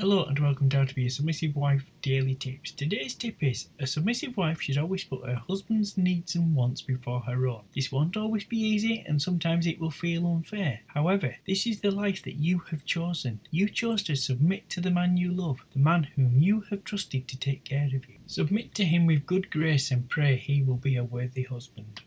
Hello and welcome down to be a submissive wife daily tips. Today's tip is a submissive wife should always put her husband's needs and wants before her own. This won't always be easy and sometimes it will feel unfair. However, this is the life that you have chosen. You chose to submit to the man you love, the man whom you have trusted to take care of you. Submit to him with good grace and pray he will be a worthy husband.